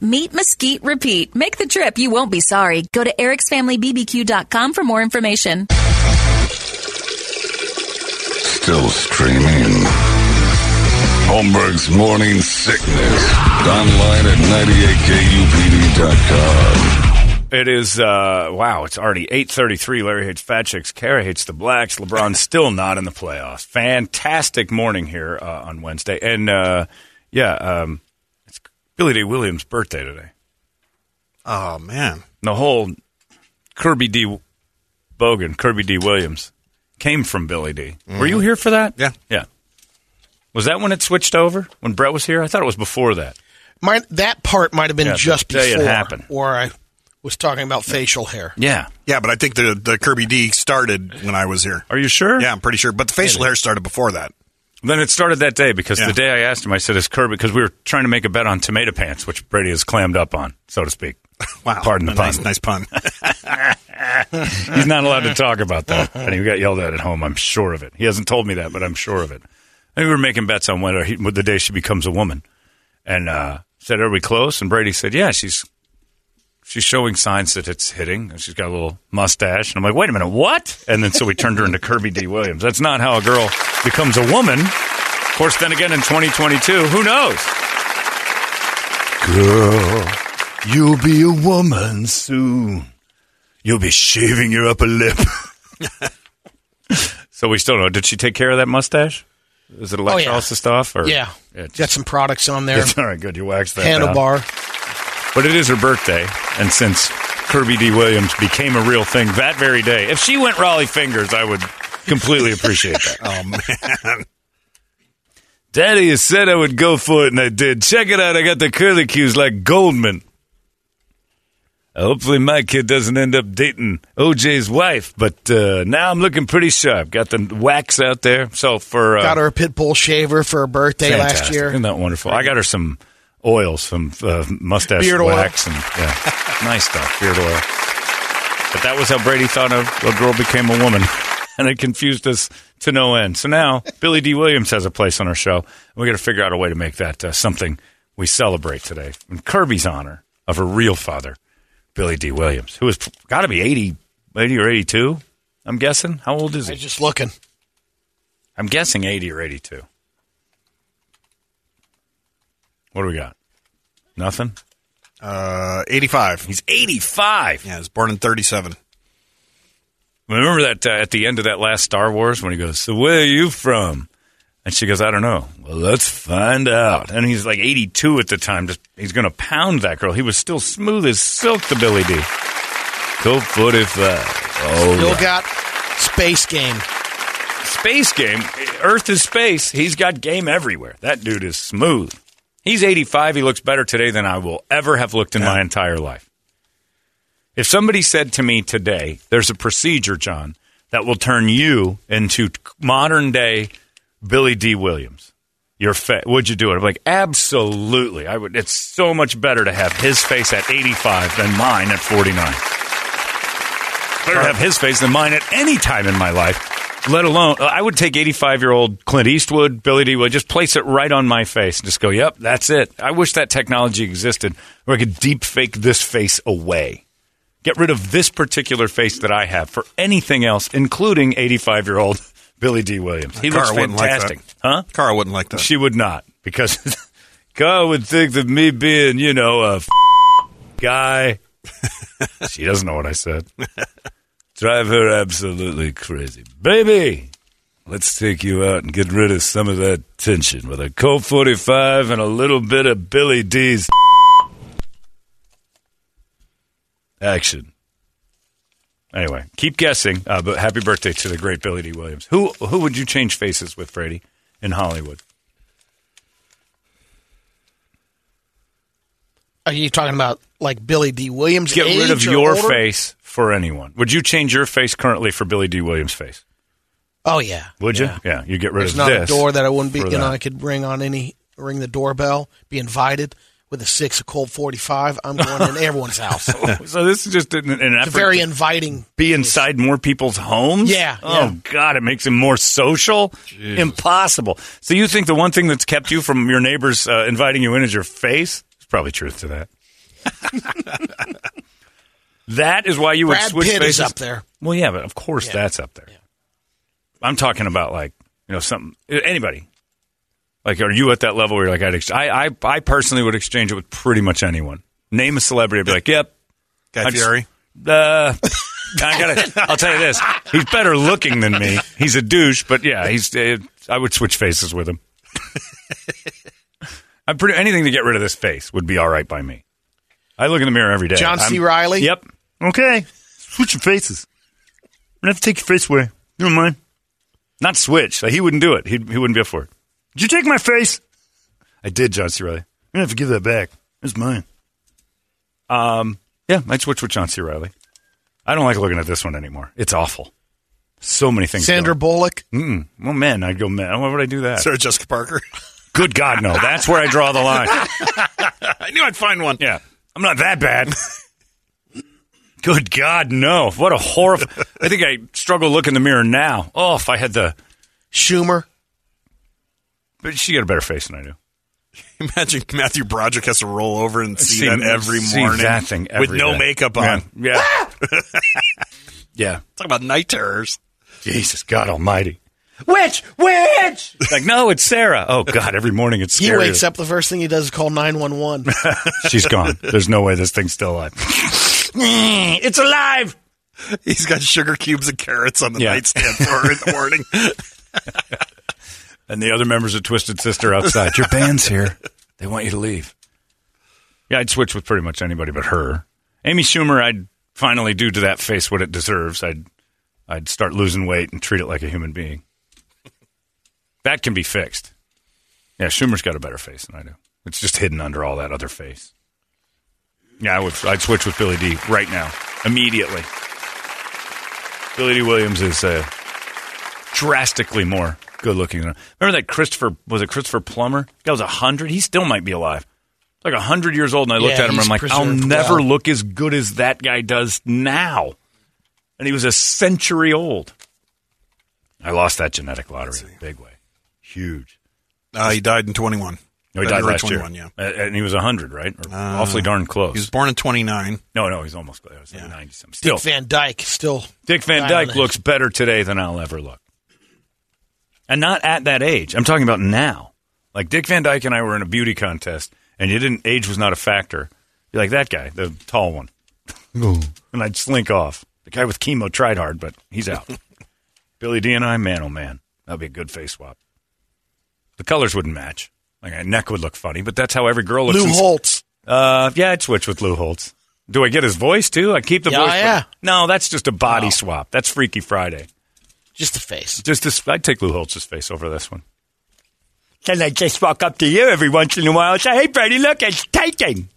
Meat, mesquite, repeat. Make the trip. You won't be sorry. Go to ericsfamilybbq.com for more information. Still streaming. Holmberg's Morning Sickness. Online at 98kupd.com. It is uh wow, it's already 8:33. Larry hates fat chicks, Kara hates the blacks, LeBron's still not in the playoffs. Fantastic morning here uh, on Wednesday. And uh yeah, um it's Billy Dee Williams' birthday today. Oh man, The whole Kirby D Bogan, Kirby D Williams came from Billy Dee. Were you mm-hmm. here for that? Yeah. Yeah. Was that when it switched over? When Brett was here? I thought it was before that. Might that part might have been Yeah, just the day it before, happened. or I was talking about facial hair. Yeah. yeah, but I think the the Kirby D started when I was here. Are you sure? Yeah, I'm pretty sure. But the facial hair started before that. Then it started that day because Yeah. the day I asked him, I said, "Is Kirby?" Because we were trying to make a bet on tomato pants, which Brady has clammed up on, so to speak. Wow, Pardon the nice, pun. nice pun. He's not allowed to talk about that, and he got yelled at at home. I'm sure of it. He hasn't told me that, but I'm sure of it. And we were making bets on whether he, the day she becomes a woman, and uh, said, "Are we close?" And Brady said, "Yeah, she's." She's showing signs that it's hitting. She's got a little mustache. And I'm like, wait a minute, what? And then so we turned her into Kirby D. Williams. That's not how a girl becomes a woman. Of course, then again in 2022, who knows? Girl, you'll be a woman soon. You'll be shaving your upper lip. so we still don't know. Did she take care of that mustache? Is it Oh, yeah. electrolysis stuff? Or? Yeah, Yeah, got some products on there. It's all right, good. You waxed that down. But it is her birthday, and since Kirby D. Williams became a real thing that very day, if she went Rollie Fingers, I would completely appreciate that. oh man, Daddy, you said I would go for it, and I did. Check it out. I got the curly cues like Goldman. Hopefully, my kid doesn't end up dating OJ's wife, but uh, now I'm looking pretty sharp. Got the wax out there. So for uh, Got her a pit bull shaver for her birthday last year. isn't that wonderful? I got her some oils, some uh, mustache Beard oil. wax, and yeah, nice stuff, beard oil. But that was how Brady thought a, a girl became a woman, and it confused us to no end. So now Billy Dee. Williams has a place on our show. and We got to figure out a way to make that uh, something we celebrate today in Kirby's honor of her real father, Billy Dee. Williams, who has got to be 80, 80 or eighty-two. I'm guessing. How old is I he? just looking. I'm guessing 80 or 82. What do we got? Nothing? uh, 85. He's 85. Yeah, he was born in 37. Remember that uh, at the end of that last Star Wars when he goes, So where are you from? And she goes, I don't know. Well, let's find out. And he's like 82 at the time. Just He's going to pound that girl. He was still smooth as silk, the Billy Dee. Colt 45. Oh, Still right. got space game. space game. Earth is space. He's got game everywhere. That dude is smooth. He's 85. He looks better today than I will ever have looked in my entire life. If somebody said to me today, there's a procedure, John, that will turn you into modern day Billy Dee. Williams, your fa- would you do it? I'm like, absolutely. I would. It's so much better to have his face at 85 than mine at 49. Better to have his face than mine at any time in my life. Let alone, uh, I would take 85 year old Clint Eastwood, Billy Dee. Would just place it right on my face and just go, yep, that's it. I wish that technology existed where I could deep fake this face away. Get rid of this particular face that I have for anything else, including 85 year old Billy Dee. Williams. He looks Cara like fantastic. that. huh? Cara wouldn't like that. She would not because Carl would think that me being, you know, a f- guy. she doesn't know what I said. Drive her absolutely crazy. Baby, let's take you out and get rid of some of that tension with a Colt 45 and a little bit of Billy Dee's. Action. Anyway, keep guessing. Uh, but happy birthday to the great Billy Dee. Williams. Who who would you change faces with, Brady, in Hollywood? Are you talking about like Billy Dee. Williams? Get rid of or your older? face for anyone. Would you change your face currently for Billy Dee. Williams' face? Oh yeah. Would you? Yeah. Yeah, you get rid There's of not this. a door that I wouldn't be. for You know. I could ring on any ring the doorbell, be invited with a six of cold forty five. I'm going in everyone's house. So this is just an, an a effort very to inviting. be inside more people's homes. Yeah, Oh yeah. God, it makes him more social. Impossible. So you think the one thing that's kept you from your neighbors uh, inviting you in is your face? There's probably truth to that. that is why you would Brad switch Pitt faces. is up there. Well, yeah, but of course Yeah. that's up there. I'm talking about like you know something anybody. Like, are you at that level where you're like, I'd ex- I, I, I personally would exchange it with pretty much anyone. Name a celebrity, I'd be like, yep. Guy I just- Fieri. Uh, I gotta. I'll tell you this: he's better looking than me. He's a douche, but yeah, he's. Uh, I would switch faces with him. I'm pretty. Anything to get rid of this face would be all right by me. I look in the mirror every day. John C. I'm- Riley? Yep. Okay. Switch your faces. I'm gonna have to take your face away. You don't mind? Not switch. Like, he wouldn't do it. He'd, he wouldn't be up for it. Did you take my face? I did, John C. Reilly. I'm gonna have to give that back. It's mine. Um. Yeah, I'd switch with John C. Reilly. I don't like looking at this one anymore. It's awful. So many things. Sandra going. Bullock. Mm-mm. Well, men, I'd go men. Why would I do that? Sarah Jessica Parker. Good God, no. That's where I draw the line. I knew I'd find one. Yeah, I'm not that bad. Good God, no! What a horrible. I think I struggle to look in the mirror now. Oh, if I had the, Schumer. but she got a better face than I do. Imagine Matthew Broderick has to roll over and see, See- that every see morning that thing with no day. makeup on. Yeah, yeah. yeah. Talk about night terrors. Jesus God Almighty. Which? Which? Like, no, it's Sarah. Oh God, every morning it's He wakes up. The first thing he does is call nine one one. She's gone. There's no way this thing's still alive. it's alive. He's got sugar cubes and carrots on the Yeah. nightstand for her in the morning. And the other members of Twisted Sister outside. Your band's here. They want you to leave. Yeah, I'd switch with pretty much anybody but her. Amy Schumer, I'd finally do to that face what it deserves. I'd I'd start losing weight and treat it like a human being. That can be fixed. Yeah, Schumer's got a better face than I do. It's just hidden under all that other face. Yeah, I would. I'd switch with Billy Dee right now, immediately. Billy Dee. Williams is uh, drastically more good looking. Remember that Christopher was it Christopher Plummer? That was a hundred. He still might be alive. Like a hundred years old, and I looked Yeah, at him. and I'm like, I'll never well. look as good as that guy does now. And he was a century old. I lost that genetic lottery in a big way, huge. Uh, he died in 21. No, he died February last 21, year, yeah. Uh, Uh, and he was hundred, right? Or awfully darn close. He was born in 29. no, no, he's almost close. He was like ninety something. Dick Van Dyke still. Dick Van Dyke on looks better today than I'll ever look. And not at that age. I'm talking about now. Like Dick Van Dyke and I were in a beauty contest, and you didn't age was not a factor. You're like that guy, the tall one. and I'd slink off. The guy with chemo tried hard, but he's out. Billy Dee and I, man, oh man, that'd be a good face swap. The colors wouldn't match. Like a neck would look funny, but that's how every girl looks. Lou in- Holtz. uh, yeah, I'd switch with Lou Holtz. Do I get his voice too? I keep the Yeah, voice. yeah. No, that's just a body Oh. swap. That's Freaky Friday. Just the face. Just this, I'd take Lou Holtz's face over this one. Can I just walk up to you every once in a while and say, "Hey, Brady, look, it's taken."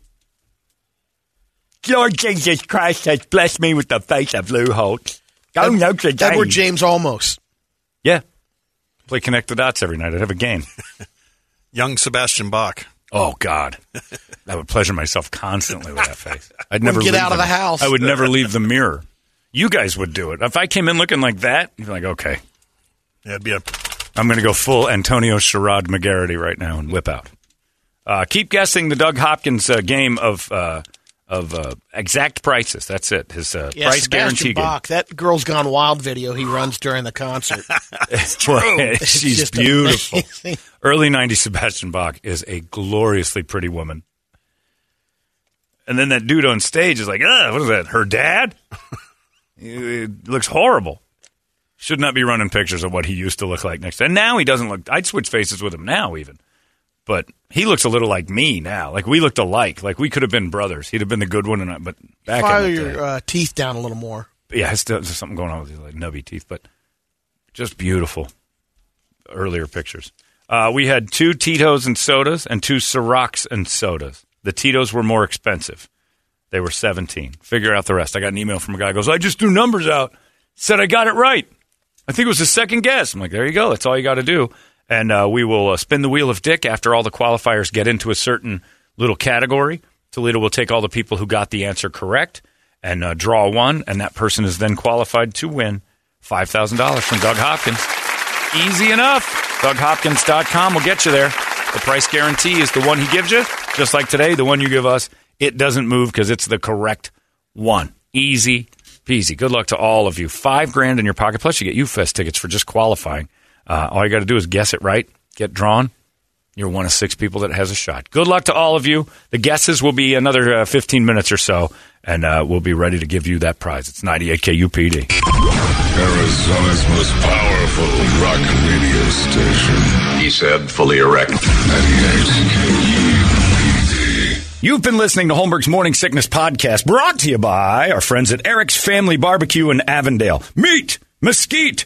Lord Jesus Christ has blessed me with the face of Lou Holtz. Go Ed- Notre Dame. Edward James Olmos. Yeah, play connect the dots every night. I'd have a game. Young Sebastian Bach. Oh God, I would pleasure myself constantly with that face. I'd never get leave out of the house. I would never leave the mirror. You guys would do it if I came in looking like that. You'd be like, okay, Yeah, it'd be a I'm going to go full Antonio Sherrod McGarity right now and whip out. Uh, keep guessing the Doug Hopkins uh, game of uh, of uh, exact prices. That's it. His uh, Yeah, price Sebastian guarantee Bach. that girl's Gone Wild video he runs during the concert. game. She's just beautiful. amazing. Early '90s Sebastian Bach is a gloriously pretty woman. And then that dude on stage is like, what is that? Her dad? it looks horrible. Should not be running pictures of what he used to look like next. And now he doesn't look. I'd switch faces with him now, even. But he looks a little like me now. Like we looked alike. Like we could have been brothers. He'd have been the good one, and I, but back File in the day, your uh, teeth down a little more. yeah, still, there's something going on with his like nubby teeth, but just beautiful. Earlier pictures. Uh, we had two Tito's and sodas and two Cirocs and sodas. The Tito's were more expensive. They were 17. Figure out the rest. I got an email from a guy who goes, I just threw numbers out. Said I got it right. I think it was a second guess. I'm like, there you go. That's all you got to do. And uh, we will uh, spin the wheel of Dick after all the qualifiers get into a certain little category. Toledo will take all the people who got the answer correct and uh, draw one, and that person is then qualified to win $5,000 from Doug Hopkins. Easy enough. DougHopkins.com will get you there. The price guarantee is the one he gives you, just like today, the one you give us. It doesn't move because it's the correct one. Easy peasy. Good luck to all of you. Five grand in your pocket, plus you get UFest tickets for just qualifying. Uh, all you got to do is guess it right, get drawn. You're one of six people that has a shot. Good luck to all of you. The guesses will be another uh, 15 minutes or so, and uh, we'll be ready to give you that prize. It's 98 KUPD. Arizona's most powerful rock radio station. He said, fully erect. 98 KUPD. You've been listening to Holmberg's Morning Sickness Podcast, brought to you by our friends at Eric's Family Barbecue in Avondale. Meet, mesquite,